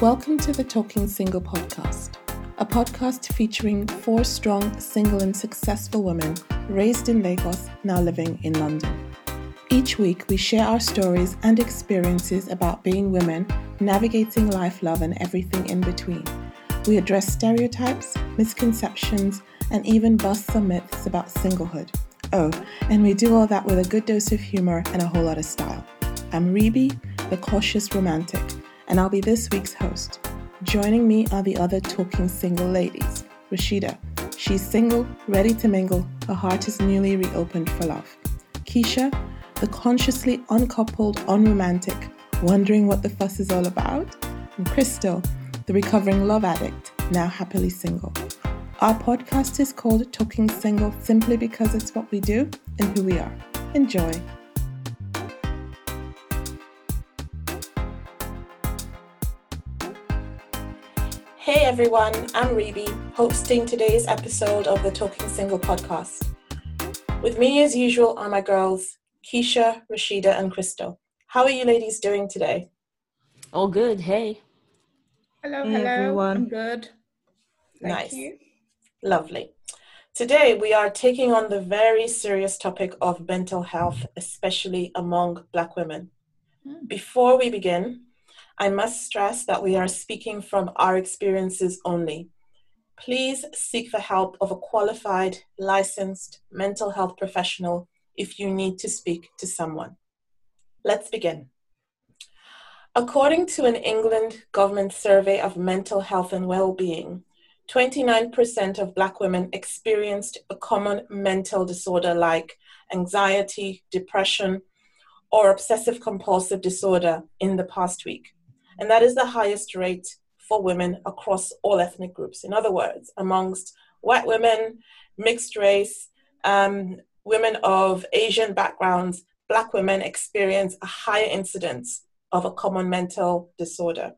Welcome to the Talking Single podcast, a podcast featuring four strong, single, and successful women raised in Lagos, now living in London. Each week, we share our stories and experiences about being women, navigating life, love, and everything in between. We address stereotypes, misconceptions, and even bust some myths about singlehood. Oh, and we do all that with a good dose of humor and a whole lot of style. I'm Ribi, the cautious romantic, and I'll be this week's host. Joining me are the other talking single ladies. Rasheeda, she's single, ready to mingle, her heart is newly reopened for love. Keysha, the consciously uncoupled, unromantic, wondering what the fuss is all about. And Crystal, the recovering love addict, now happily single. Our podcast is called Talking Single simply because it's what we do and who we are. Enjoy. Hey everyone, I'm Ribi, hosting today's episode of the Talking Single podcast. With me, as usual, are my girls, Keysha, Rasheeda, and Crystal. How are you ladies doing today? All good. Hey. Hello, Hey, hello. everyone. I'm good. Thank Nice. you. Lovely. Today, we are taking on the very serious topic of mental health, especially among Black women. Hmm. Before we begin, I must stress that we are speaking from our experiences only. Please seek the help of a qualified, licensed mental health professional if you need to speak to someone. Let's begin. According to an England government survey of mental health and well being, 29% of Black women experienced a common mental disorder like anxiety, depression, or obsessive compulsive disorder in the past week. And that is the highest rate for women across all ethnic groups. In other words, amongst white women, mixed race, um, women of Asian backgrounds, Black women experience a higher incidence of a common mental disorder.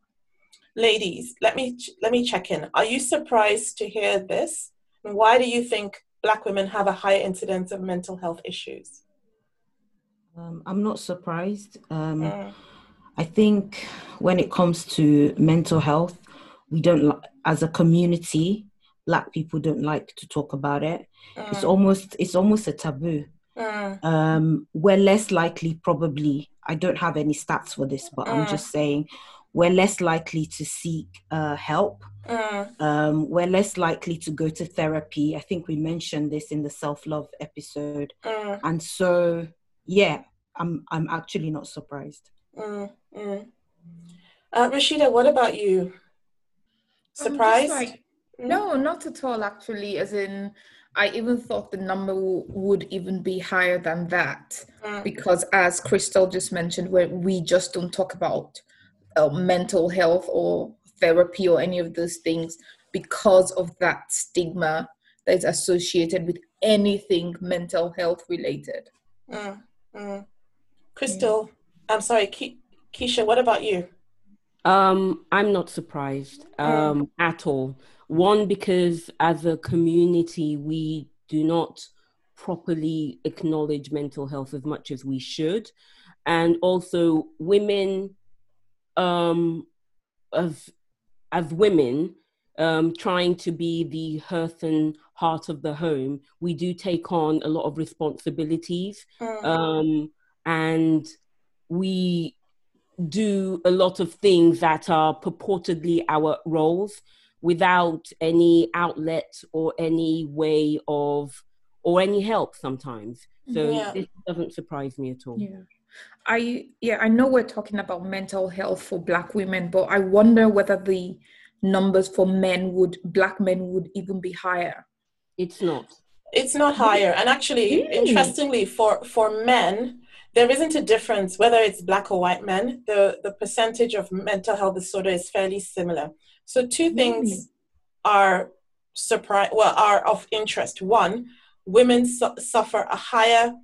Ladies, let me let me check in. Are you surprised to hear this? And why do you think Black women have a higher incidence of mental health issues? Um, I'm not surprised. Um, Mm, I think when it comes to mental health, we don't, as a community, Black people don't like to talk about it. It's mm, almost, it's almost a taboo. mm, Um, we're less likely, probably. I don't have any stats for this, but I'm Mm. just saying, we're less likely to seek uh, help. Um, we're less likely to go to therapy. I think we mentioned this in the self love episode. and so yeah i'm i'm actually not surprised mm, mm. Uh, Rasheeda, what about you? Surprised? like- Mm. no, not at all, actually. As in, I even thought the number w- would even be higher than that. Mm, Because, as Crystal just mentioned, where we just don't talk about uh, mental health or therapy or any of those things because of that stigma that is associated with anything mental health related. mm, mm. Crystal, I'm sorry, Ke- Keysha, what about you? Um, I'm not surprised um, at all. One, because as a community, we do not properly acknowledge mental health as much as we should. And also, women, um, as, as women, um, trying to be the hearth and heart of the home, we do take on a lot of responsibilities. Mm, um, and we do a lot of things that are purportedly our roles without any outlet or any way of or any help sometimes so Yeah. this doesn't surprise me at all Yeah. I yeah, I know we're talking about mental health for black women, but I wonder whether the numbers for men would black men would even be higher. it's not It's not higher. And actually, Really? interestingly, for, for men, there isn't a difference whether it's black or white men. The, the percentage of mental health disorder is fairly similar. So, two things Really? are surprise well are of interest. One, women su- suffer a higher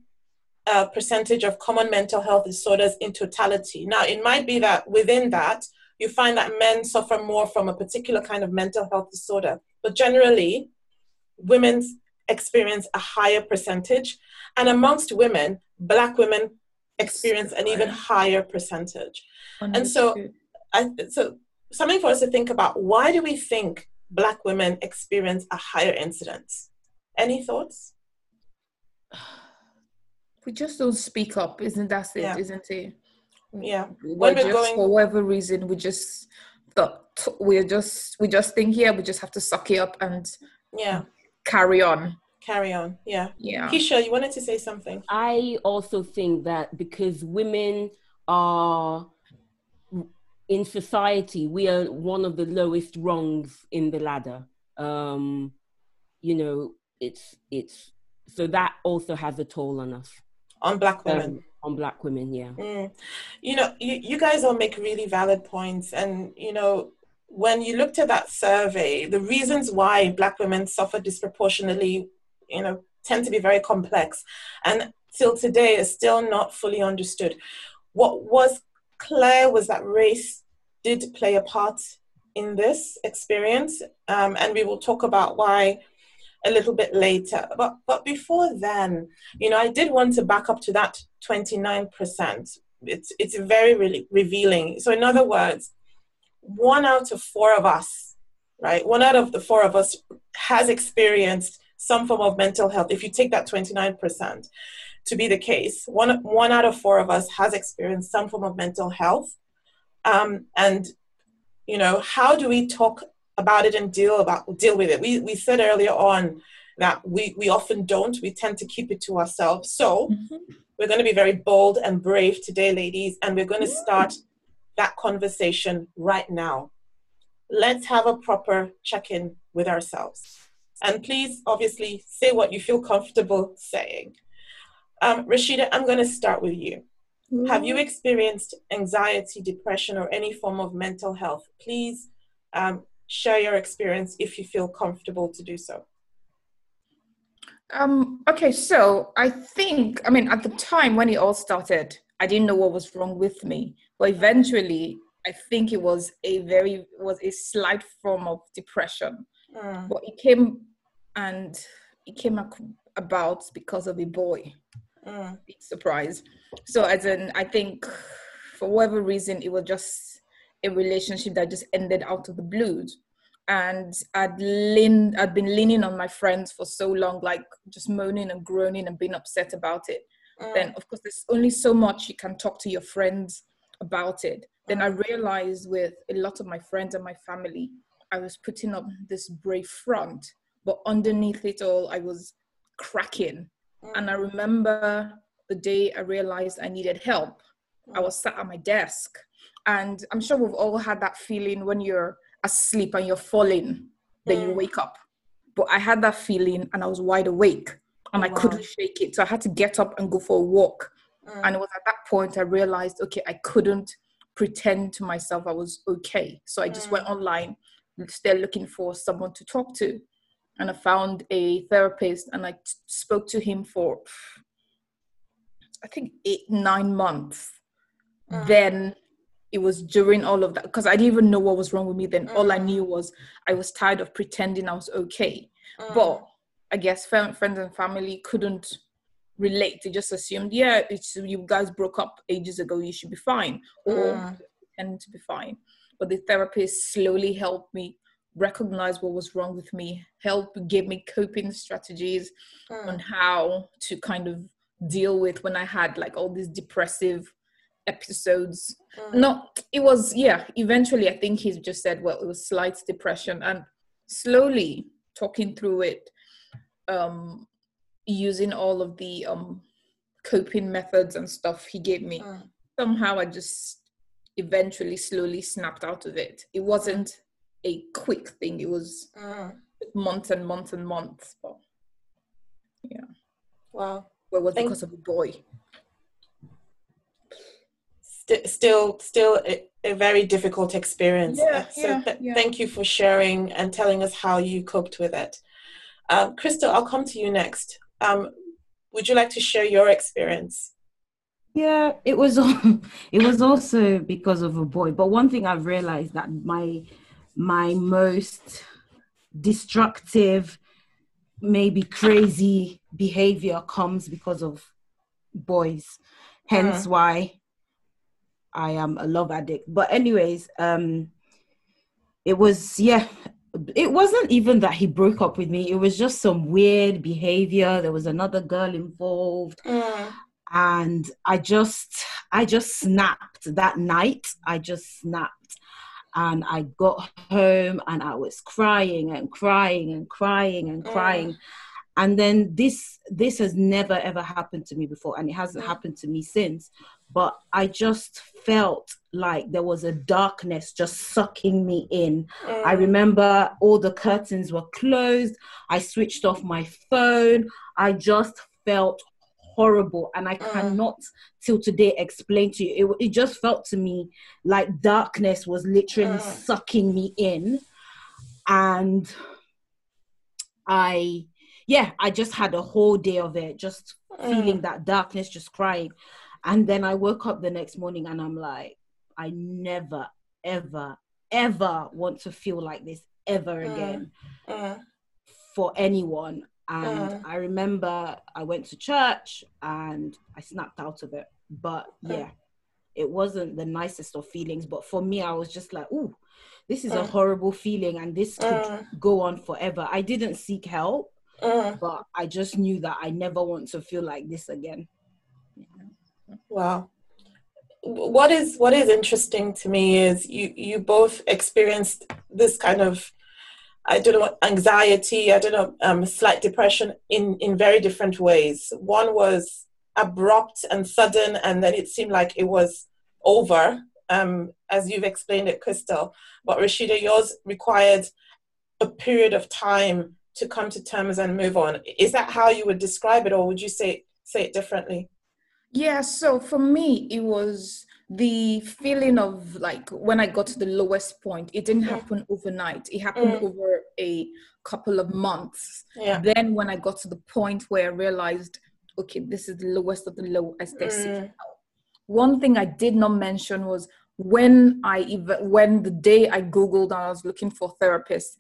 uh, percentage of common mental health disorders in totality. Now, it might be that within that, you find that men suffer more from a particular kind of mental health disorder, but generally, women experience a higher percentage, and amongst women, Black women experience an even higher percentage. And so- I, so something for us to think about. Why do we think Black women experience a higher incidence? Any thoughts? We just don't speak up, isn't that it? Yeah. not it? Yeah. We're When we're just, going- for whatever reason, we just thought we're just we just think yeah, we just have to suck it up and Yeah. carry on. Carry on. Yeah. Yeah. Keysha, you wanted to say something? I also think that because women are in society, we are one of the lowest rungs in the ladder. Um, you know, it's it's so that also has a toll on us, On Black women. um, on Black women. Yeah. Mm. You know, you, you guys all make really valid points. And, you know, when you looked at that survey, the reasons why Black women suffer disproportionately, you know, tend to be very complex. And till today is still not fully understood. What was clear was that race did play a part in this experience. Um, and we will talk about why a little bit later. But, but before then, you know, I did want to back up to that 29%. It's, it's very really revealing. So, in other words, one out of four of us, right? One out of the four of us has experienced some form of mental health. If you take that 29% to be the case, one, one out of four of us has experienced some form of mental health. Um, and, you know, how do we talk about it and deal about deal with it? We, we said earlier on that we, we often don't. We tend to keep it to ourselves. So, we're going to be very bold and brave today, ladies, and we're going to start that conversation right now. Let's have a proper check in with ourselves. And please, obviously, say what you feel comfortable saying. Um, Rasheeda, I'm going to start with you. Have you experienced anxiety, depression, or any form of mental health? Please um, share your experience if you feel comfortable to do so. Um, okay, so I think, I mean, at the time when it all started, I didn't know what was wrong with me. But eventually, I think it was a very, was a slight form of depression. Mm, But it came and it came ac- about because of a boy. mm, Big surprise. So, as in, I think for whatever reason, it was just a relationship that just ended out of the blues. And I'd leaned, I'd been leaning on my friends for so long, like just moaning and groaning and being upset about it. mm, Then, of course, there's only so much you can talk to your friends about it. Then I realized with a lot of my friends and my family, I was putting up this brave front, but underneath it all, I was cracking. And I remember the day I realized I needed help. I was sat at my desk. And I'm sure we've all had that feeling when you're asleep and you're falling, then you Mm. wake up. But I had that feeling and I was wide awake and I Wow. couldn't shake it. So I had to get up and go for a walk. mm, And it was at that point I realized, okay, I couldn't pretend to myself I was okay. So I just went online, still looking for someone to talk to. And I found a therapist and I t- spoke to him for, I think, eight, nine months. Mm. Then it was during all of that, because I didn't even know what was wrong with me. Then all I Mm. knew was I was tired of pretending I was okay. mm, But I guess friends and family couldn't relate. They just assumed, yeah, it's you guys broke up ages ago. You should be fine, or Mm. pretend to be fine. But the therapist slowly helped me recognize what was wrong with me. Help give me coping strategies mm, on how to kind of deal with when I had like all these depressive episodes. mm. Not, it was, yeah, eventually I think he just said, well, it was slight depression. And slowly talking through it, um, using all of the um, coping methods and stuff he gave me, Mm. somehow I just eventually slowly snapped out of it. It wasn't a quick thing, it was mm. months and months and months. But yeah. Wow. well, it was Thank- because of a boy. St- still, still a, a very difficult experience. Yeah, so yeah, th- yeah. thank you for sharing and telling us how you coped with it. Um, Crystal, I'll come to you next. Um, would you like to share your experience? Yeah, it was it was also because of a boy. But one thing I've realized that my my most destructive, maybe crazy behavior comes because of boys. Hence why I am a love addict. But anyways, um it was yeah it wasn't even that he broke up with me it was just some weird behavior there was another girl involved Mm. and i just i just snapped that night i just snapped and i got home and i was crying and crying and crying and Mm. crying and then this this has never ever happened to me before and it hasn't Mm. happened to me since but i just felt like there was a darkness just sucking me in Mm. I remember all the curtains were closed. I switched off my phone. I just felt horrible. And I Mm. cannot till today explain to you. It, it just felt to me like darkness was literally Mm. sucking me in. And I, yeah, I just had a whole day of it, just Mm. feeling that darkness, just crying. And then I woke up the next morning and I'm like, I never, ever, ever want to feel like this ever Mm. again Mm. for anyone. And Mm. I remember I went to church and I snapped out of it. But Mm. yeah, it wasn't the nicest of feelings. But for me, I was just like, ooh, this is a Mm. horrible feeling and this could Mm. go on forever. I didn't seek help, Mm. but I just knew that I never want to feel like this again. Wow. What is what is interesting to me is you you both experienced this kind of I don't know anxiety I don't know um, slight depression in in very different ways. One was abrupt and sudden, and then it seemed like it was over, um, as you've explained it, Crystal. But Rasheeda, yours required a period of time to come to terms and move on. Is that how you would describe it, or would you say say it differently? Yeah, so for me, it was the feeling of like when I got to the lowest point, it didn't Mm. happen overnight. It happened Mm. over a couple of months. Yeah. Then, when I got to the point where I realized, okay, this is the lowest of the low, I start seeking Mm. One thing I did not mention was when I even when the day I googled and I was looking for therapists,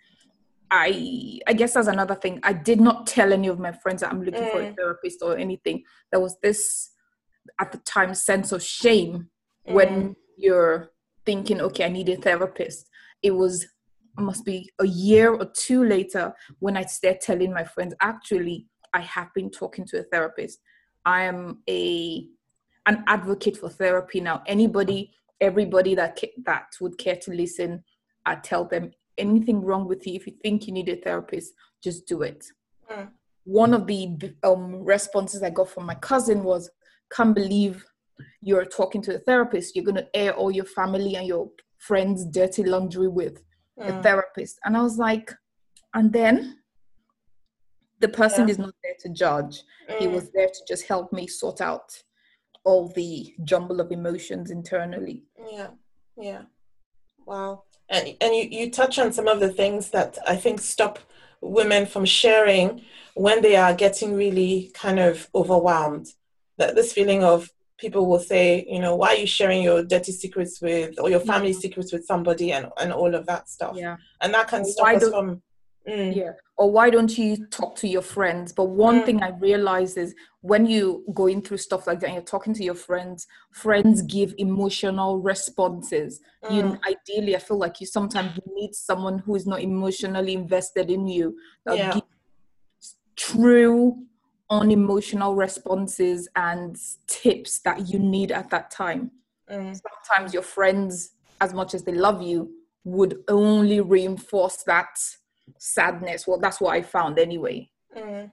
I I guess that's another thing. I did not tell any of my friends that I'm looking for a Mm. therapist or anything. There was this at the time sense of shame Mm. when you're thinking, okay, I need a therapist. It was must be a year or two later when I started telling my friends, actually, I have been talking to a therapist. I am a an advocate for therapy now. Anybody, everybody that that would care to listen, I tell them anything wrong with you. If you think you need a therapist, just do it. Mm. One of the um, responses I got from my cousin was, "Can't believe you're talking to a therapist. You're going to air all your family and your friends' dirty laundry with a Mm. therapist." And I was like, and then the person Yeah. is not there to judge. He Mm. was there to just help me sort out all the jumble of emotions internally. Yeah, yeah. Wow. And and you, you touch on some of the things that I think stop women from sharing when they are getting really kind of overwhelmed. That this feeling of people will say, you know, why are you sharing your dirty secrets with or your family secrets with somebody and, and all of that stuff. Yeah. And that can Or stop us from Mm, Yeah. Or why don't you talk to your friends? But one Mm. thing I realized is when you going through stuff like that and you're talking to your friends, friends give emotional responses. You mm, ideally I feel like you sometimes need someone who is not emotionally invested in you. that Yeah. give true unemotional responses and tips that you need at that time. mm, Sometimes your friends, as much as they love you, would only reinforce that sadness. Well, that's what I found anyway. mm.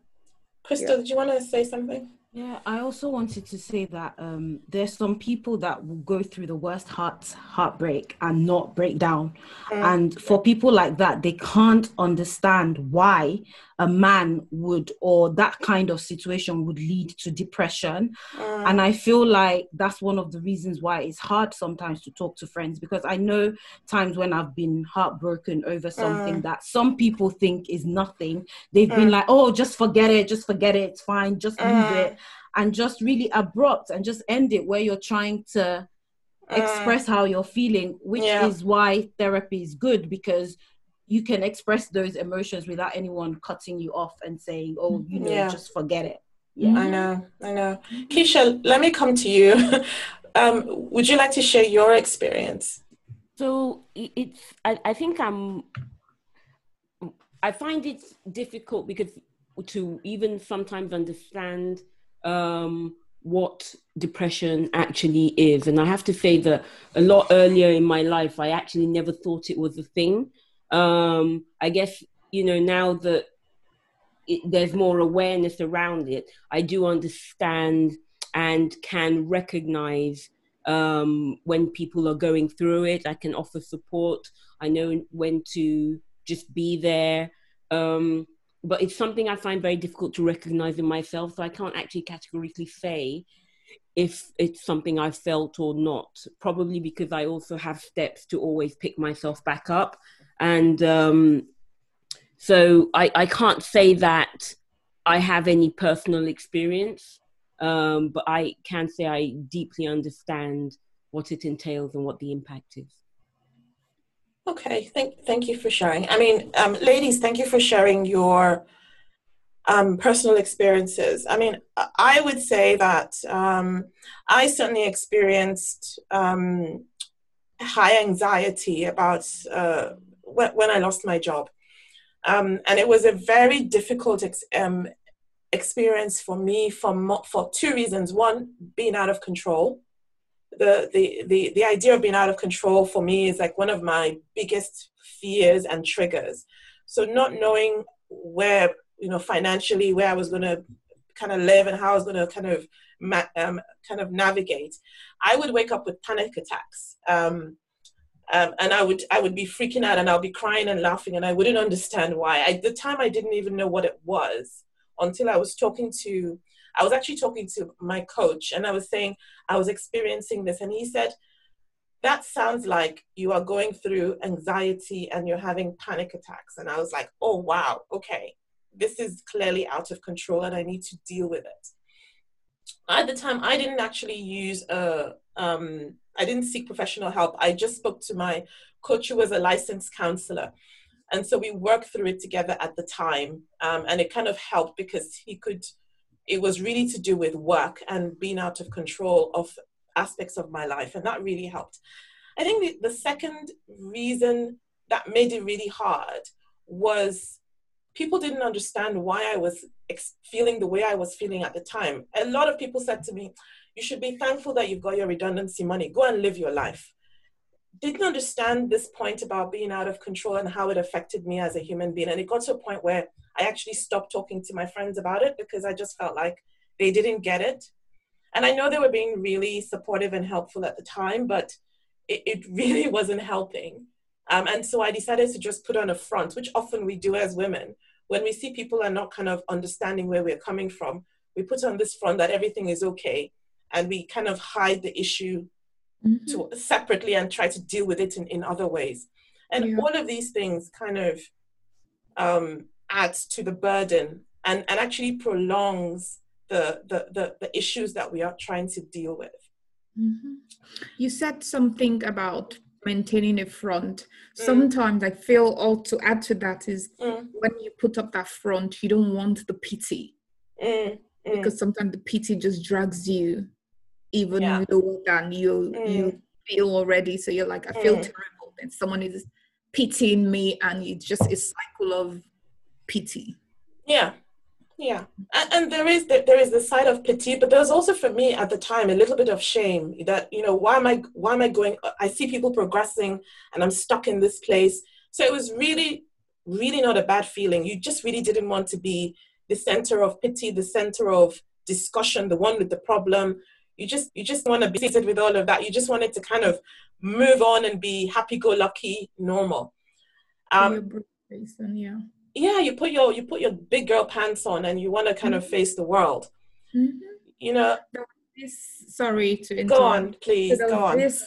Crystal, did you want to say something? Yeah, I also wanted to say that um, there's some people that will go through the worst heart heartbreak and not break down. And for people like that, they can't understand why a man would or that kind of situation would lead to depression. Mm, And I feel like that's one of the reasons why it's hard sometimes to talk to friends because I know times when I've been heartbroken over something Mm. that some people think is nothing. They've been like, oh, just forget it, just forget it, it's fine, just leave Mm. it. And just really abrupt and just end it where you're trying to mm, express how you're feeling, which Yeah. is why therapy is good because you can express those emotions without anyone cutting you off and saying, oh, you know, Yeah. just forget it. Yeah. I know, I know. Keysha, let me come to you. um, would you like to share your experience? So it's, I, I think I'm, I find it difficult because to even sometimes understand um, what depression actually is. And I have to say that a lot earlier in my life, I actually never thought it was a thing. Um, I guess, you know, now that it, there's more awareness around it, I do understand and can recognize um, when people are going through it. I can offer support. I know when to just be there. Um, but it's something I find very difficult to recognize in myself. So I can't actually categorically say if it's something I felt or not. Probably because I also have steps to always pick myself back up. And um, so I, I can't say that I have any personal experience, um, but I can say I deeply understand what it entails and what the impact is. Okay, thank thank you for sharing. I mean, um, ladies, thank you for sharing your um, personal experiences. I mean, I would say that um, I certainly experienced um, high anxiety about uh, when, I lost my job, um, and it was a very difficult ex- um, experience for me for for two reasons. One, being out of control the, the, the, the idea of being out of control for me is like one of my biggest fears and triggers. So not knowing where, you know, financially, where I was going to kind of live and how I was going to kind of, um, kind of navigate, I would wake up with panic attacks. Um, um, and I would I would be freaking out and I'll be crying and laughing and I wouldn't understand why. At the time, I didn't even know what it was until I was talking to I was actually talking to my coach and I was saying I was experiencing this, and he said, That sounds like you are going through anxiety and you're having panic attacks. And I was like, Oh, wow, okay, this is clearly out of control and I need to deal with it. At the time, I didn't actually use a, um, I didn't seek professional help. I just spoke to my coach who was a licensed counselor and so we worked through it together at the time um, and it kind of helped because he could it was really to do with work and being out of control of aspects of my life, and that really helped. I think the, the second reason that made it really hard was people didn't understand why I was ex- feeling the way I was feeling at the time. A lot of people said to me, You should be thankful that you've got your redundancy money, go and live your life. Didn't understand this point about being out of control and how it affected me as a human being. And it got to a point where I actually stopped talking to my friends about it because I just felt like they didn't get it. And I know they were being really supportive and helpful at the time, but it, it really wasn't helping. Um, and so I decided to just put on a front, which often we do as women. When we see people are not kind of understanding where we're coming from, we put on this front that everything is okay. And we kind of hide the issue mm-hmm. to, separately and try to deal with it in, in other ways. And yeah. all of these things kind of um, adds to the burden and, and actually prolongs the, the, the, the issues that we are trying to deal with. Mm-hmm. You said something about maintaining a front. Mm. Sometimes I feel all to add to that is mm. when you put up that front, you don't want the pity. Mm. mm. Because sometimes the pity just drags you even yeah. lower than you you mm. feel already. So you're like, I feel mm. terrible. And someone is pitying me and it's just a cycle of pity. Yeah, yeah, and, and, there is there is the side of pity, but there was also for me at the time a little bit of shame that you know why am I why am I going? I see people progressing, and I'm stuck in this place. So it was really really not a bad feeling. You just really didn't want to be the center of pity, the center of discussion, the one with the problem. You just you just want to be seated with all of that. You just wanted to kind of move on and be happy-go-lucky, normal. Um, yeah yeah you put your you put your big girl pants on and you want to kind mm-hmm. of face the world mm-hmm. you know this, sorry to interrupt. go on please go on this,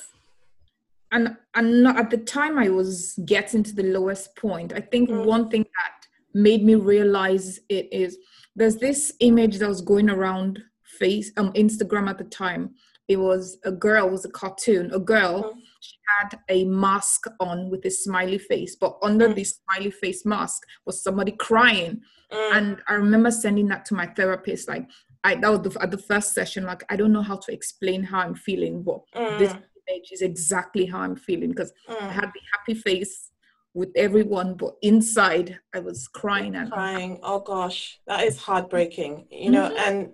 and and not, at the time i was getting to the lowest point i think mm-hmm. one thing that made me realize it is there's this image that was going around face um instagram at the time it was a girl it was a cartoon a girl mm-hmm she had a mask on with a smiley face, but under mm. the smiley face mask was somebody crying. Mm. And I remember sending that to my therapist, like I that was the, at the first session, like I don't know how to explain how I'm feeling, but mm. this image is exactly how I'm feeling because I Mm. had the happy face with everyone, but inside I was crying and crying. Oh gosh, that is heartbreaking. You know, and uh,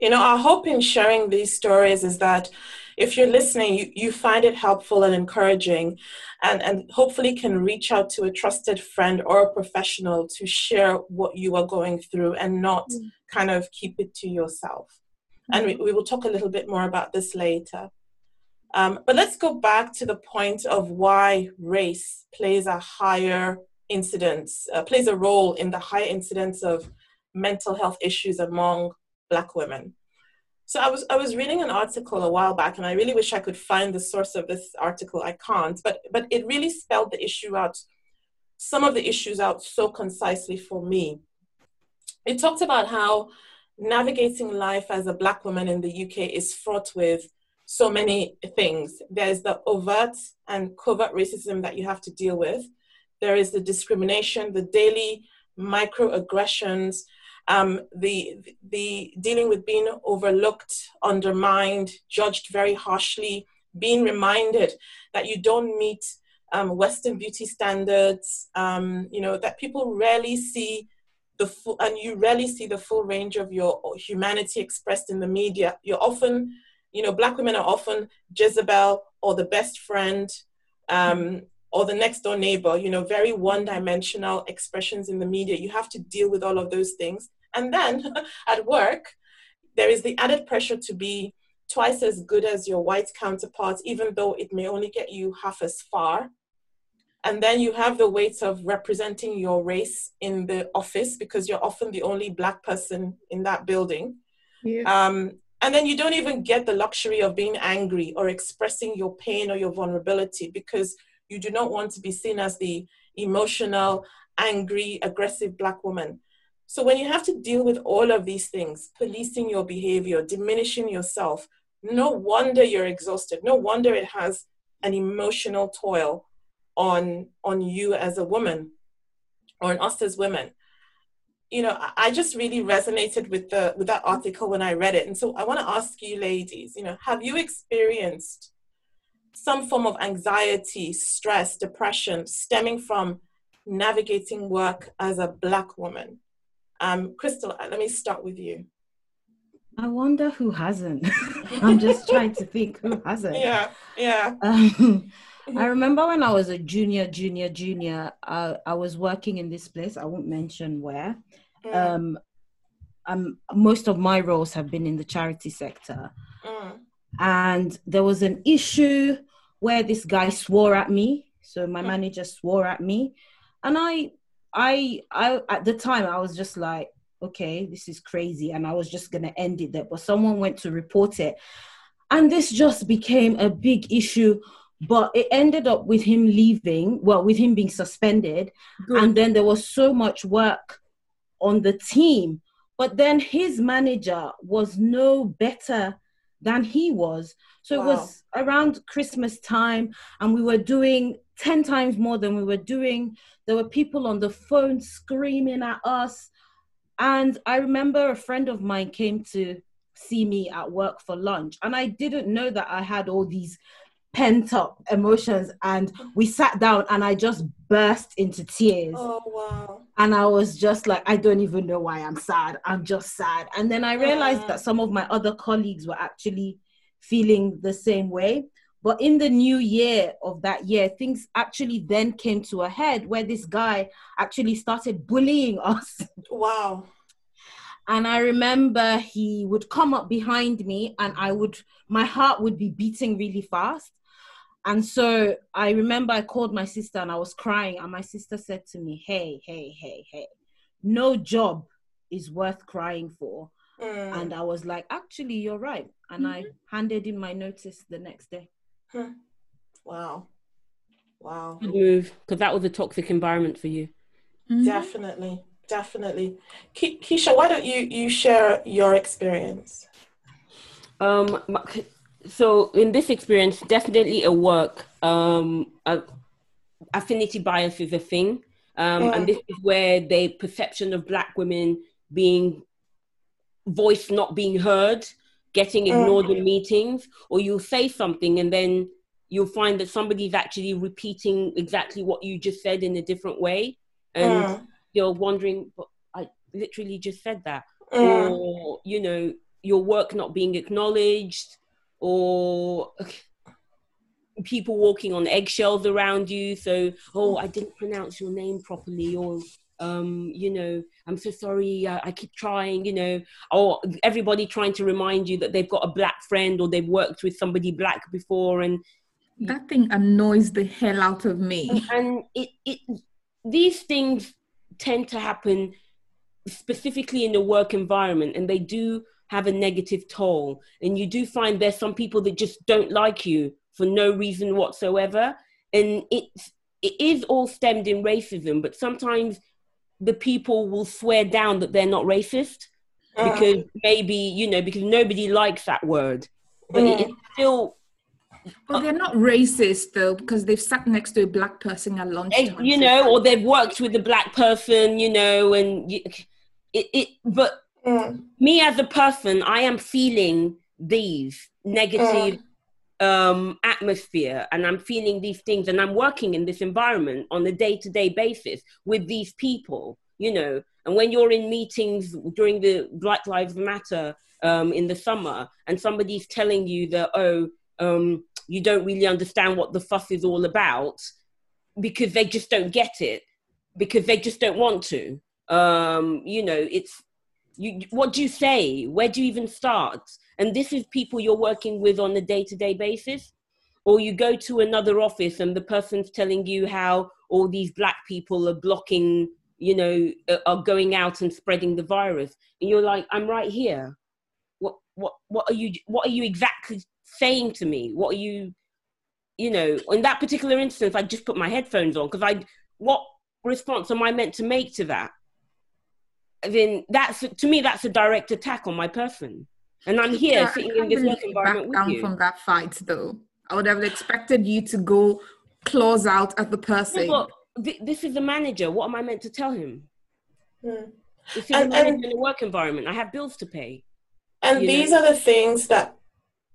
you know, our hope in sharing these stories is that if you're listening, you, you find it helpful and encouraging, and and hopefully can reach out to a trusted friend or a professional to share what you are going through and not Mm. kind of keep it to yourself. And we, we will talk a little bit more about this later. Um, but let's go back to the point of why race plays a higher incidence, uh, plays a role in the higher incidence of mental health issues among Black women. So I was I was reading an article a while back, and I really wish I could find the source of this article. I can't, but but it really spelled the issue out, some of the issues out so concisely for me. It talked about how navigating life as a Black woman in the UK is fraught with so many things. There's the overt and covert racism that you have to deal with. There is the discrimination, the daily microaggressions, um, the the dealing with being overlooked, undermined, judged very harshly, being reminded that you don't meet um, Western beauty standards. Um, you know that people rarely see the full, and you rarely see the full range of your humanity expressed in the media. You're often you know, black women are often Jezebel or the best friend um, or the next door neighbor, you know, very one dimensional expressions in the media. You have to deal with all of those things. And then at work, there is the added pressure to be twice as good as your white counterparts, even though it may only get you half as far. And then you have the weight of representing your race in the office because you're often the only black person in that building. yeah. Um, and then you don't even get the luxury of being angry or expressing your pain or your vulnerability because you do not want to be seen as the emotional, angry, aggressive Black woman. So when you have to deal with all of these things, policing your behavior, diminishing yourself, no wonder you're exhausted. No wonder it has an emotional toil on, on you as a woman or on us as women you know, I just really resonated with the with that article when I read it. And so I want to ask you ladies, you know, have you experienced some form of anxiety, stress, depression stemming from navigating work as a black woman? Um, Crystal, let me start with you. I wonder who hasn't. I'm just trying to think who hasn't. Yeah, yeah. Um, I remember when I was a junior, junior, junior, uh, I was working in this place. I won't mention where. Mm, Um, um, most of my roles have been in the charity sector. mm, And there was an issue where this guy swore at me. So my Mm. manager swore at me. And I, I, I, at the time, I was just like, okay, this is crazy. And I was just going to end it there. But someone went to report it. And this just became a big issue. But it ended up with him leaving, well, with him being suspended. And then there was so much work on the team. But then his manager was no better than he was. So it was around Christmas time, and we were doing 10 times more than we were doing. There were people on the phone screaming at us. And I remember a friend of mine came to see me at work for lunch, and I didn't know that I had all these pent up emotions. And we sat down, and I just burst into tears. Oh wow. And I was just like, I don't even know why I'm sad. I'm just sad. And then I realized that some of my other colleagues were actually feeling the same way. But in the new year of that year, things actually then came to a head where this guy actually started bullying us. Wow. And I remember he would come up behind me and I would, my heart would be beating really fast. And so I remember I called my sister and I was crying. And my sister said to me, Hey, hey, hey, hey, no job is worth crying for. Mm. And I was like, Actually, you're right. And I handed in my notice the next day. Wow. Wow. Good move, because that was a toxic environment for you. Mhm. Definitely. Definitely. Ke- Keysha, why don't you you share your experience? Um, m- so in this experience, definitely a work. Um, a, affinity bias is a thing, um, Mm. and this is where the perception of black women being voice not being heard getting mm. ignored mm. in meetings, or you'll say something and then you'll find that somebody's actually repeating exactly what you just said in a different way, and mm. you're wondering, but I literally just said that, mm. or you know, your work not being acknowledged, or people walking on eggshells around you. So, oh, I didn't pronounce your name properly, or um, you know, I'm so sorry, uh, I keep trying, you know, or everybody trying to remind you that they've got a black friend or they've worked with somebody black before, and that thing annoys the hell out of me. And it, it, these things tend to happen specifically in the work environment, and they do have a negative toll. And you do find there's some people that just don't like you for no reason whatsoever. And it's, it is all stemmed in racism, but sometimes the people will swear down that they're not racist uh, because maybe, you know, because nobody likes that word. But mm. it's still well, they're not racist though, because they've sat next to a black person at lunchtime. You know, or they've worked with a black person, you know, and it. it but mm. me as a person, I am feeling these negative mm um, atmosphere and I'm feeling these things and I'm working in this environment on a day to day basis with these people, you know. And when you're in meetings during the Black Lives Matter um, in the summer and somebody's telling you that, oh, um, you don't really understand what the fuss is all about because they just don't get it, because they just don't want to. Um, you know, it's you, what do you say? Where do you even start? And this is people you're working with on a day to day basis. Or you go to another office and the person's telling you how all these black people are blocking, you know, are going out and spreading the virus. And you're like, I'm right here. What, what, what are you, what are you exactly saying to me? What are you, you know, in that particular instance, I just put my headphones on because I, what response am I meant to make to that? Then that's, to me, that's a direct attack on my person. And I'm here yeah, sitting in this work environment with you. from that fight, though. I would have expected you to go claws out at the person. No, th- this is the manager. What am I meant to tell him? Hmm. This is and, a manager in a work environment. I have bills to pay. And these know? are the things that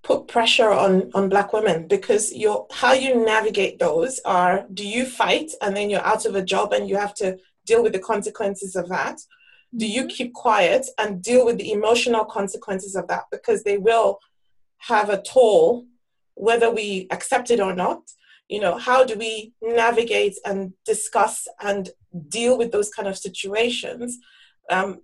put pressure on on black women because your how you navigate those are do you fight and then you're out of a job and you have to deal with the consequences of that do you keep quiet and deal with the emotional consequences of that? Because they will have a toll whether we accept it or not. You know how do we navigate and discuss and deal with those kind of situations? Um,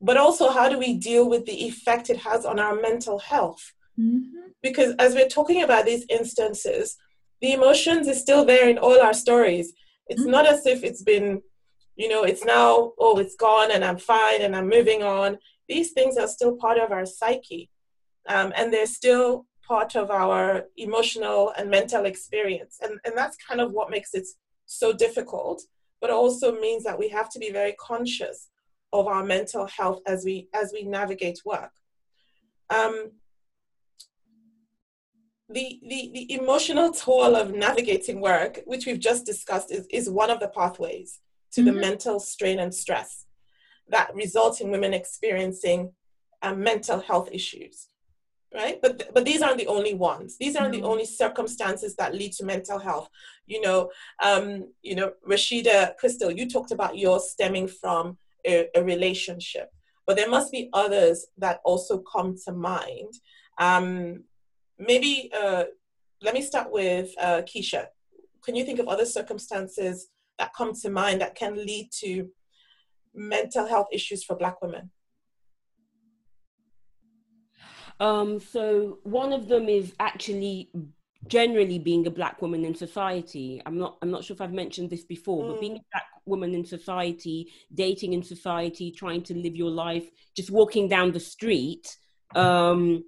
but also how do we deal with the effect it has on our mental health? Mm-hmm. because as we're talking about these instances the emotions is still there in all our stories. It's mm-hmm. not as if it's been you know, it's now, oh, it's gone and I'm fine and I'm moving on. These things are still part of our psyche. Um, and they're still part of our emotional and mental experience. And, and that's kind of what makes it so difficult, but also means that we have to be very conscious of our mental health as we as we navigate work. Um, the, the, the emotional toll of navigating work, which we've just discussed, is, is one of the pathways to mm-hmm. the mental strain and stress that result in women experiencing um, mental health issues right? But but these aren't the only ones. These aren't mm-hmm. the only circumstances that lead to mental health. You know um you know rasheeda crystal you talked about yours stemming from a, a relationship but there must be others that also come to mind. Um maybe uh let me start with uh keysha. Can you think of other circumstances that come to mind that can lead to mental health issues for Black women? Um, so one of them is actually generally being a black woman in society. I'm not I'm not sure if I've mentioned this before, mm. but being a black woman in society, dating in society, trying to live your life, just walking down the street, um,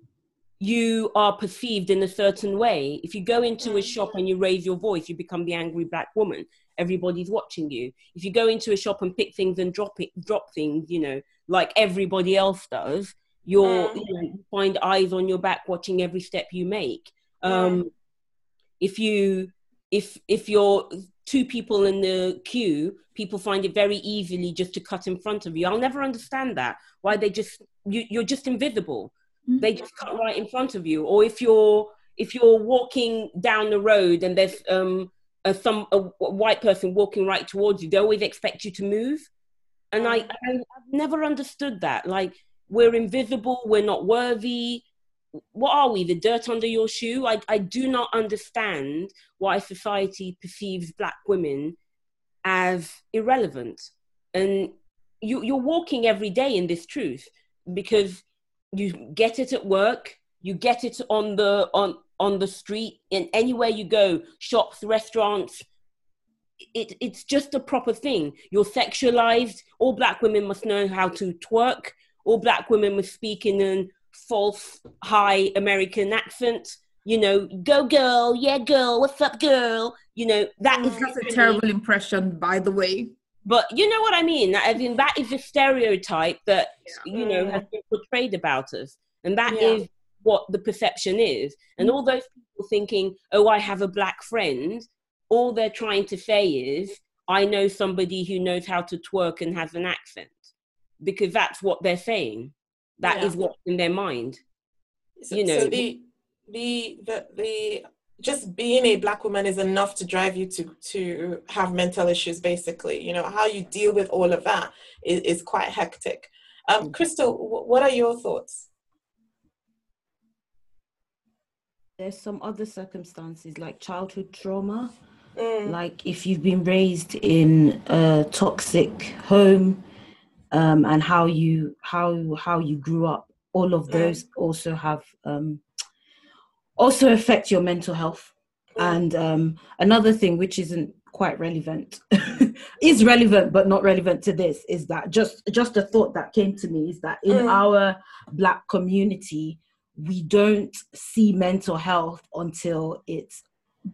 you are perceived in a certain way. If you go into a mm. shop and you raise your voice, you become the angry black woman everybody's watching you. If you go into a shop and pick things and drop it, drop things, you know, like everybody else does, you're mm. you know, find eyes on your back watching every step you make. Um, If you if if you're two people in the queue, people find it very easily just to cut in front of you. I'll never understand that. Why they just you, you're just invisible. Mm-hmm. They just cut right in front of you. Or if you're if you're walking down the road and there's um a, some a, white person walking right towards you, they always expect you to move. And I, I I've never understood that. Like we're invisible, we're not worthy. What are we? The dirt under your shoe? I, I do not understand why society perceives black women as irrelevant. And you, you're walking every day in this truth because you get it at work, you get it on the on on the street, in anywhere you go, shops, restaurants, it, it's just a proper thing. You're sexualized. All black women must know how to twerk. All black women must speak in a false high American accent. You know, go girl, yeah girl, what's up girl? You know that is oh, that's a terrible impression, by the way. But you know what I mean. I mean that is a stereotype that yeah. you know has been portrayed about us, and that yeah. is what the perception is. And mm. all those people thinking, "Oh, I have a black friend," all they're trying to say is, "I know somebody who knows how to twerk and has an accent," because that's what they're saying. That yeah. is what's in their mind. So, you know, so the the the the just being a black woman is enough to drive you to to have mental issues basically you know how you deal with all of that is, is quite hectic um, mm. crystal what are your thoughts there's some other circumstances like childhood trauma mm. like if you've been raised in a toxic home um, and how you how how you grew up all of mm. those mm. also have um, also affect your mental health. And um, another thing which isn't quite relevant is relevant but not relevant to this is that just just a thought that came to me is that in mm. our black community we don't see mental health until it's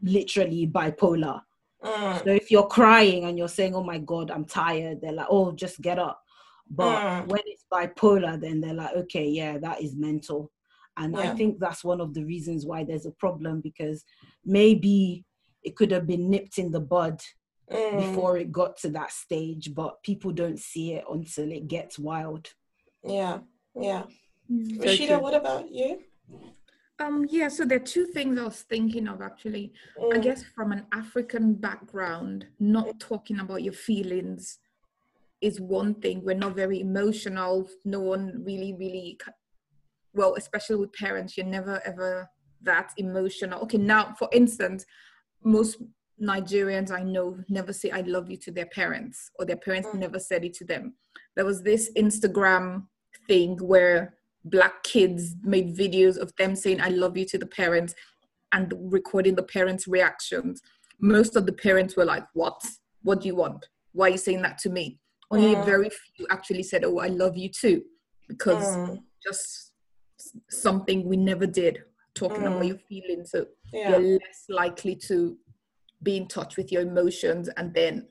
literally bipolar mm. so if you're crying and you're saying oh my god i'm tired they're like oh just get up but mm. when it's bipolar then they're like okay yeah that is mental and yeah. I think that's one of the reasons why there's a problem because maybe it could have been nipped in the bud mm. before it got to that stage, but people don't see it until it gets wild. Yeah, yeah. Mm. Rasheeda, what about you? Um, yeah, so there are two things I was thinking of actually. Mm. I guess from an African background, not talking about your feelings is one thing. We're not very emotional. No one really, really well, especially with parents, you're never ever that emotional. Okay, now for instance, most Nigerians I know never say I love you to their parents, or their parents mm. never said it to them. There was this Instagram thing where black kids made videos of them saying I love you to the parents and recording the parents' reactions. Most of the parents were like, What? What do you want? Why are you saying that to me? Only mm. very few actually said, Oh, I love you too. Because mm. just something we never did talking mm. about your feelings so yeah. you're less likely to be in touch with your emotions and then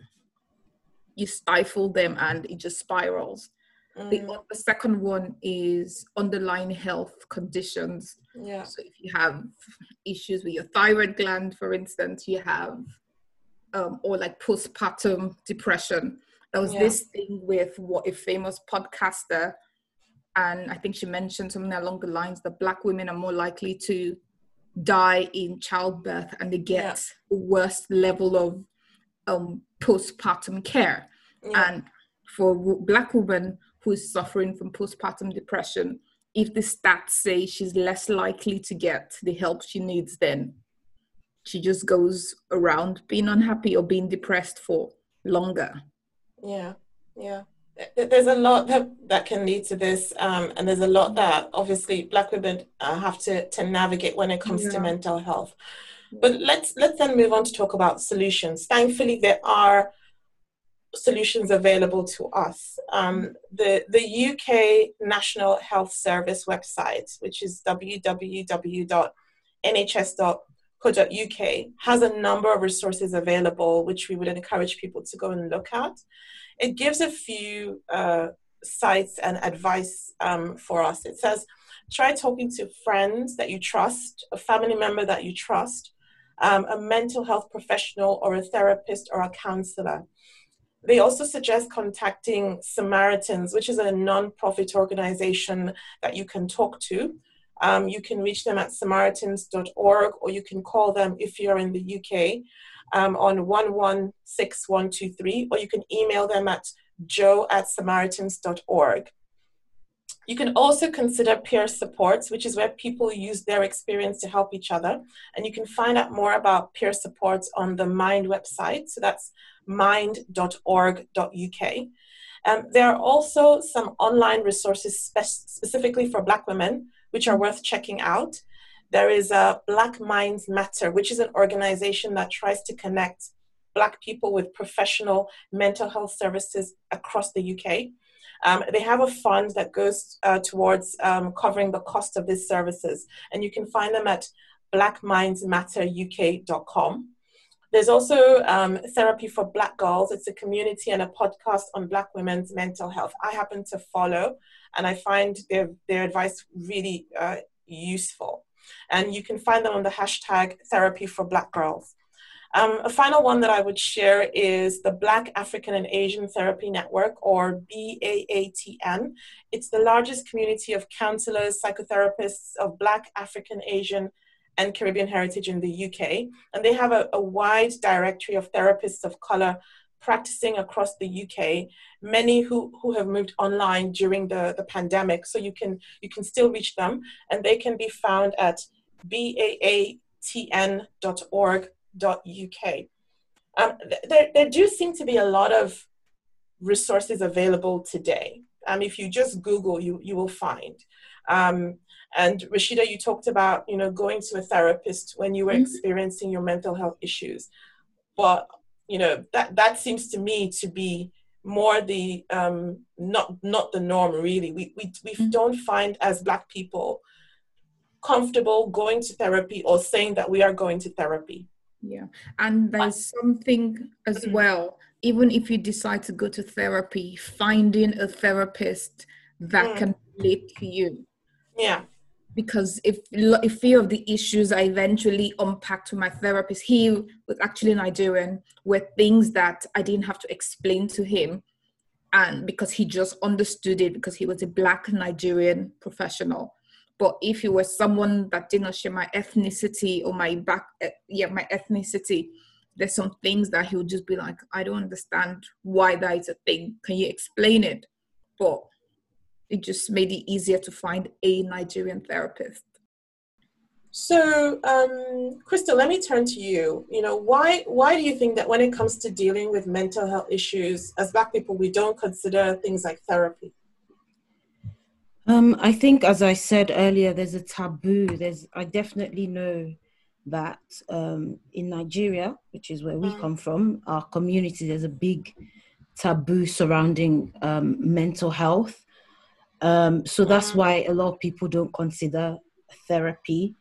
you stifle them and it just spirals mm. the, the, second one is underlying health conditions yeah so if you have issues with your thyroid gland for instance you have um, or like postpartum depression there was yeah. this thing with what a famous podcaster and I think she mentioned something along the lines that black women are more likely to die in childbirth and they get yeah. the worst level of um, postpartum care. Yeah. And for black women who is suffering from postpartum depression, if the stats say she's less likely to get the help she needs, then she just goes around being unhappy or being depressed for longer. Yeah, yeah there's a lot that, that can lead to this um, and there's a lot that obviously black women uh, have to, to navigate when it comes yeah. to mental health but let's let's then move on to talk about solutions thankfully there are solutions available to us um, the the uk national health service website which is www.nhs.co.uk has a number of resources available which we would encourage people to go and look at it gives a few uh, sites and advice um, for us. It says, try talking to friends that you trust, a family member that you trust, um, a mental health professional or a therapist or a counselor. They also suggest contacting Samaritans, which is a non-profit organization that you can talk to Um, you can reach them at samaritans.org or you can call them if you're in the UK um, on 116123 or you can email them at jo at samaritans.org. You can also consider peer supports, which is where people use their experience to help each other. And you can find out more about peer supports on the Mind website. So that's mind.org.uk. Um, there are also some online resources spe- specifically for Black women, which are worth checking out. There is a Black Minds Matter, which is an organization that tries to connect Black people with professional mental health services across the UK. Um, they have a fund that goes uh, towards um, covering the cost of these services, and you can find them at blackmindsmatteruk.com. There's also um, Therapy for Black Girls. It's a community and a podcast on Black women's mental health. I happen to follow, and I find their, their advice really uh, useful. And you can find them on the hashtag Therapy for Black Girls. Um, a final one that I would share is the Black African and Asian Therapy Network, or BAATN. It's the largest community of counselors, psychotherapists of Black, African, Asian, and Caribbean heritage in the UK. And they have a, a wide directory of therapists of color practicing across the UK, many who, who have moved online during the, the pandemic. So you can you can still reach them and they can be found at baatn.org.uk. Um, there, there do seem to be a lot of resources available today. Um, if you just Google, you, you will find. Um, and Rasheeda, you talked about, you know, going to a therapist when you were mm-hmm. experiencing your mental health issues. But, you know, that, that seems to me to be more the, um, not, not the norm really. We, we, we mm-hmm. don't find as Black people comfortable going to therapy or saying that we are going to therapy. Yeah. And there's something as mm-hmm. well, even if you decide to go to therapy, finding a therapist that mm. can relate to you. Yeah because if a few of the issues I eventually unpacked with my therapist, he was actually Nigerian, were things that I didn't have to explain to him, and because he just understood it because he was a black Nigerian professional. But if he were someone that did not share my ethnicity or my back, eh, yeah, my ethnicity, there's some things that he would just be like, I don't understand why that is a thing. Can you explain it? But it just made it easier to find a Nigerian therapist. So, um, Crystal, let me turn to you. You know, why why do you think that when it comes to dealing with mental health issues, as Black people, we don't consider things like therapy? Um, I think, as I said earlier, there's a taboo. There's, I definitely know that um, in Nigeria, which is where we mm. come from, our community, there's a big taboo surrounding um, mental health. Um, so that's why a lot of people don't consider therapy.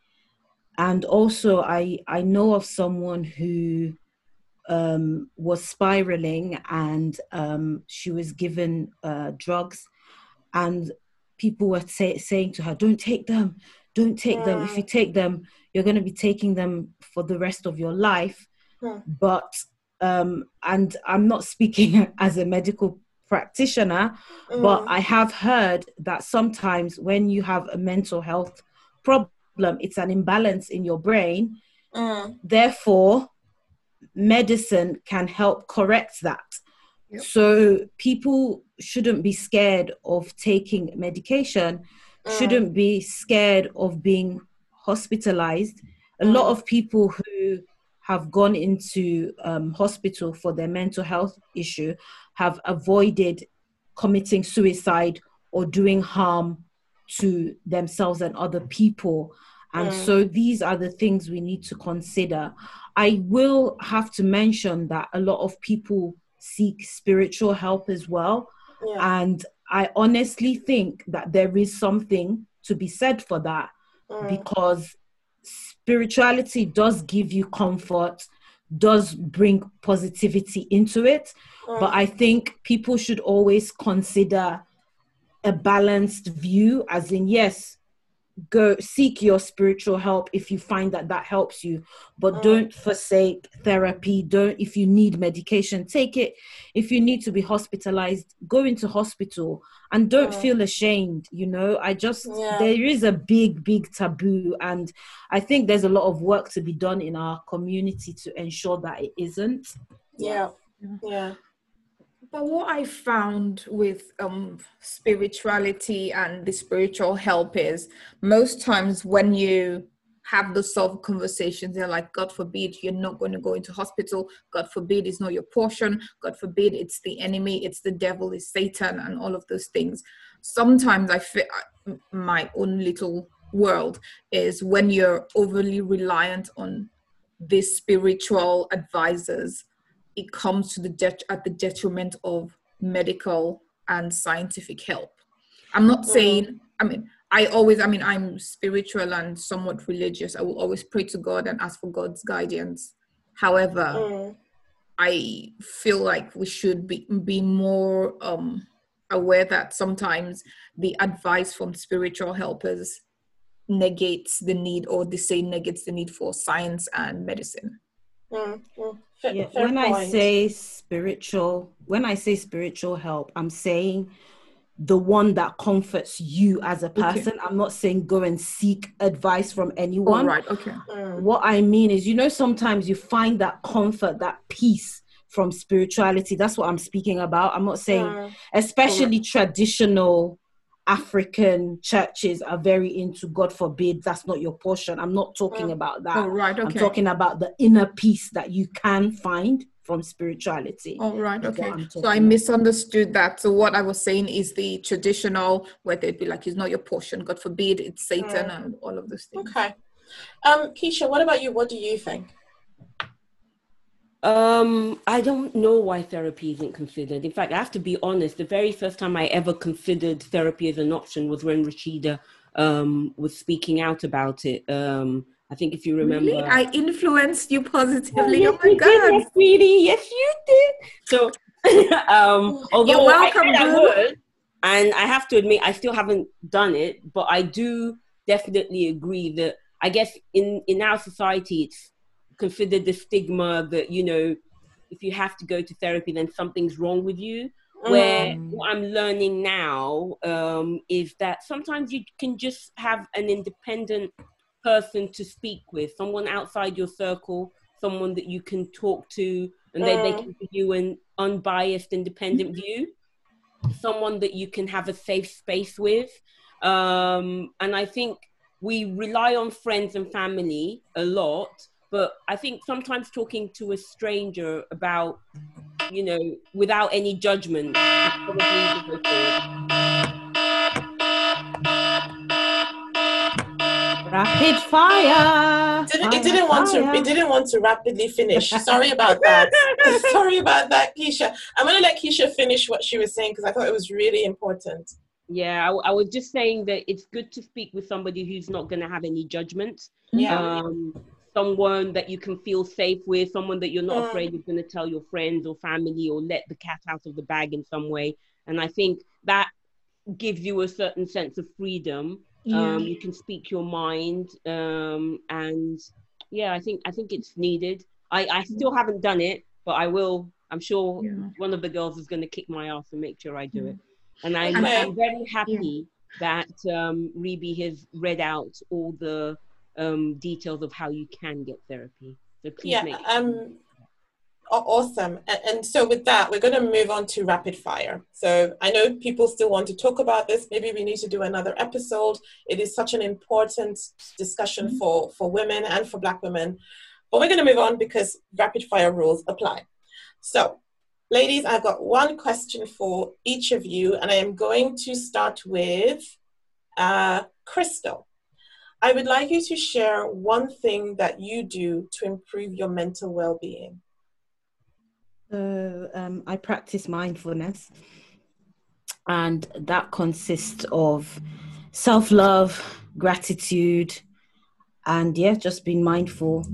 And also, I I know of someone who um, was spiraling and um, she was given uh, drugs, and people were say, saying to her, "Don't take them, don't take them. If you take them, you're going to be taking them for the rest of your life." But um, and I'm not speaking as a medical practitioner, mm. but I have heard that sometimes when you have a mental health problem, it's an imbalance in your brain. Mm. Therefore, medicine can help correct that. Yep. So people shouldn't be scared of taking medication, mm. shouldn't be scared of being hospitalized. A lot mm. of people who have gone into um, hospital for their mental health issue have avoided committing suicide or doing harm to themselves and other people. And mm. so these are the things we need to consider. I will have to mention that a lot of people seek spiritual help as well. Yeah. And I honestly think that there is something to be said for that mm. because spirituality does give you comfort, does bring positivity into it. Mm. But I think people should always consider a balanced view, as in, yes, go seek your spiritual help if you find that that helps you but Mm. don't forsake therapy don't if you need medication take it if you need to be hospitalized go into hospital and don't Mm. feel ashamed you know i just Yeah. there is a big big taboo and i think there's a lot of work to be done in our community to ensure that it isn't Yeah. Yeah. But what I found with um, spirituality and the spiritual help is most times when you have those sort of conversations, they're like, God forbid you're not going to go into hospital. God forbid it's not your portion. God forbid it's the enemy, it's the devil, it's Satan, and all of those things. Sometimes I feel my own little world is when you're overly reliant on these spiritual advisors it comes to the det- at the detriment of medical and scientific help. I'm not Mhm. saying, I mean, I always, I mean, I'm spiritual and somewhat religious. I will always pray to God and ask for God's guidance. However, Mm. I feel like we should be be more um, aware that sometimes the advice from spiritual helpers negates the need, or they say negates the need for science and medicine. Mm. Mm. Fa- yeah, fair when I say spiritual, when I say spiritual help, I'm saying the one that comforts you as a person. I'm not saying go and seek advice from anyone. right, okay. Mm. What I mean is, you know, sometimes you find that comfort, that peace from spirituality. That's what I'm speaking about. I'm not saying, Mm. especially traditional African churches are very into God forbid that's not your portion. I'm not talking Mm. about that. All right, I'm talking about the inner peace that you can find from spirituality. All right, is what okay. So I talking about. misunderstood that. So what I was saying is the traditional where they'd be like, "It's not your portion. God forbid, it's Satan," and all of those things. Okay. Um, Keysha, what about you? What do you think? Um, I don't know why therapy isn't considered. In fact, I have to be honest. The very first time I ever considered therapy as an option was when Rasheeda um, was speaking out about it. Um, I think if you remember, Really, I influenced you positively. yes, Oh my did, god! yes, sweetie. Yes, you did. So, um, although welcome, I, said I would, and I have to admit, I still haven't done it, but I do definitely agree that I guess in in our society, it's considered the stigma that you know, if you have to go to therapy, then something's wrong with you. Where Mm. what I'm learning now um, is that sometimes you can just have an independent person to speak with, someone outside your circle, someone that you can talk to, and they, they Mm. can give you an unbiased, independent view, someone that you can have a safe space with. Um, and I think we rely on friends and family a lot, but I think sometimes talking to a stranger about, you know, without any judgment, is probably the way forward. Rapid fire. Didn't, fire, it didn't want to. It didn't want to rapidly finish. Sorry about that. Sorry about that, Keysha. I'm gonna let Keysha finish what she was saying because I thought it was really important. Yeah, I, I was just saying that it's good to speak with somebody who's not going to have any judgment. Yeah. Um, someone that you can feel safe with, someone that you're not Mm. afraid you're going to tell your friends or family or let the cat out of the bag in some way. And I think that gives you a certain sense of freedom. Um, you can speak your mind, um, and yeah, I think I think it's needed. I, I still haven't done it, but I will. I'm sure Yeah. one of the girls is going to kick my ass and make sure I do it. And I'm. I'm very happy that um, Ribi has read out all the um, details of how you can get therapy. So please Yeah. make Um. Awesome. And, and so with that, we're going to move on to rapid fire. So I know people still want to talk about this. Maybe we need to do another episode. It is such an important discussion for for women and for Black women. But we're going to move on because rapid fire rules apply. So, ladies, I've got one question for each of you, and I am going to start with uh, Crystal. I would like you to share one thing that you do to improve your mental well being. So um, I practice mindfulness, and that consists of self love, gratitude, and yeah, just being mindful.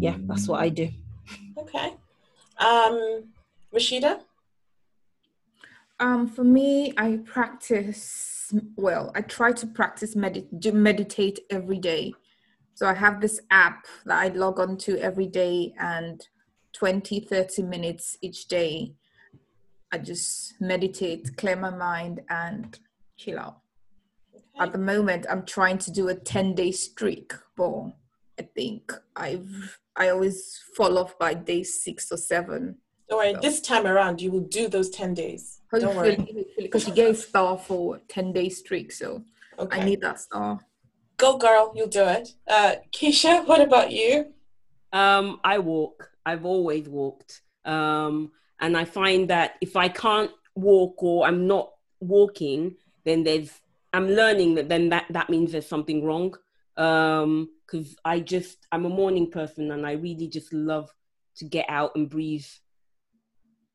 Yeah, that's what I do. Okay. Um, Rasheeda? Um, for me, I practice well, I try to practice medit- meditate every day. So I have this app that I log on to every day and 20, 30 minutes each day. I just meditate, clear my mind, and chill out. Okay. At the moment, I'm trying to do a 10 day streak, but I think I've I always fall off by day six or seven. Don't worry, so. this time around you will do those 10 days. Don't worry. Because she gave star for 10 day streak, so okay. I need that star. Go girl, you'll do it. Uh, Keysha, what about you? Um, I walk. I've always walked. Um, and I find that if I can't walk or I'm not walking, then there's I'm learning that then that that means there's something wrong. Um, because I just I'm a morning person and I really just love to get out and breathe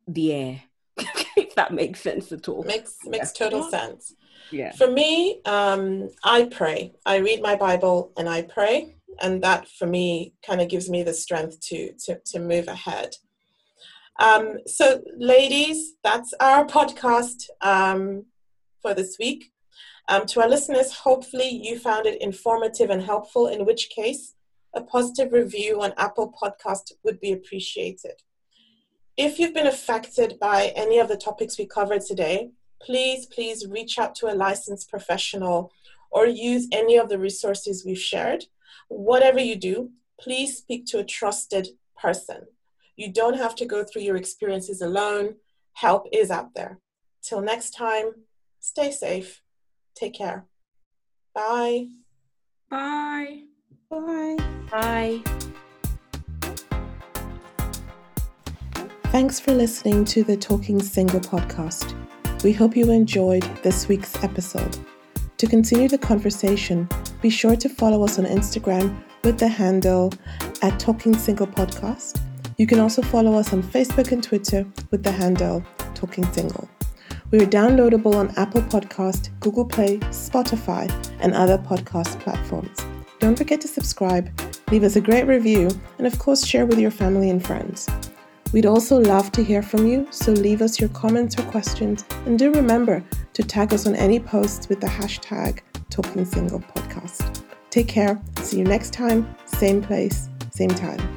the air. That makes sense at all. Makes makes yeah. total sense. Yeah. For me, um, I pray. I read my Bible and I pray, and that for me kind of gives me the strength to to to move ahead. Um, so, ladies, that's our podcast um, for this week. Um, to our listeners, hopefully you found it informative and helpful, in which case, a positive review on Apple Podcast would be appreciated. If you've been affected by any of the topics we covered today, please, please reach out to a licensed professional or use any of the resources we've shared. Whatever you do, please speak to a trusted person. You don't have to go through your experiences alone. Help is out there. Till next time, stay safe. Take care. Bye. Bye. Bye. Bye. Thanks for listening to the Talking Single podcast. We hope you enjoyed this week's episode. To continue the conversation, be sure to follow us on Instagram with the handle at Talking Single Podcast. You can also follow us on Facebook and Twitter with the handle Talking Single. We are downloadable on Apple Podcast, Google Play, Spotify, and other podcast platforms. Don't forget to subscribe, leave us a great review, and of course, share with your family and friends. We'd also love to hear from you, so leave us your comments or questions, and do remember to tag us on any posts with the hashtag Talking Single Podcast. Take care. See you next time, same place, same time.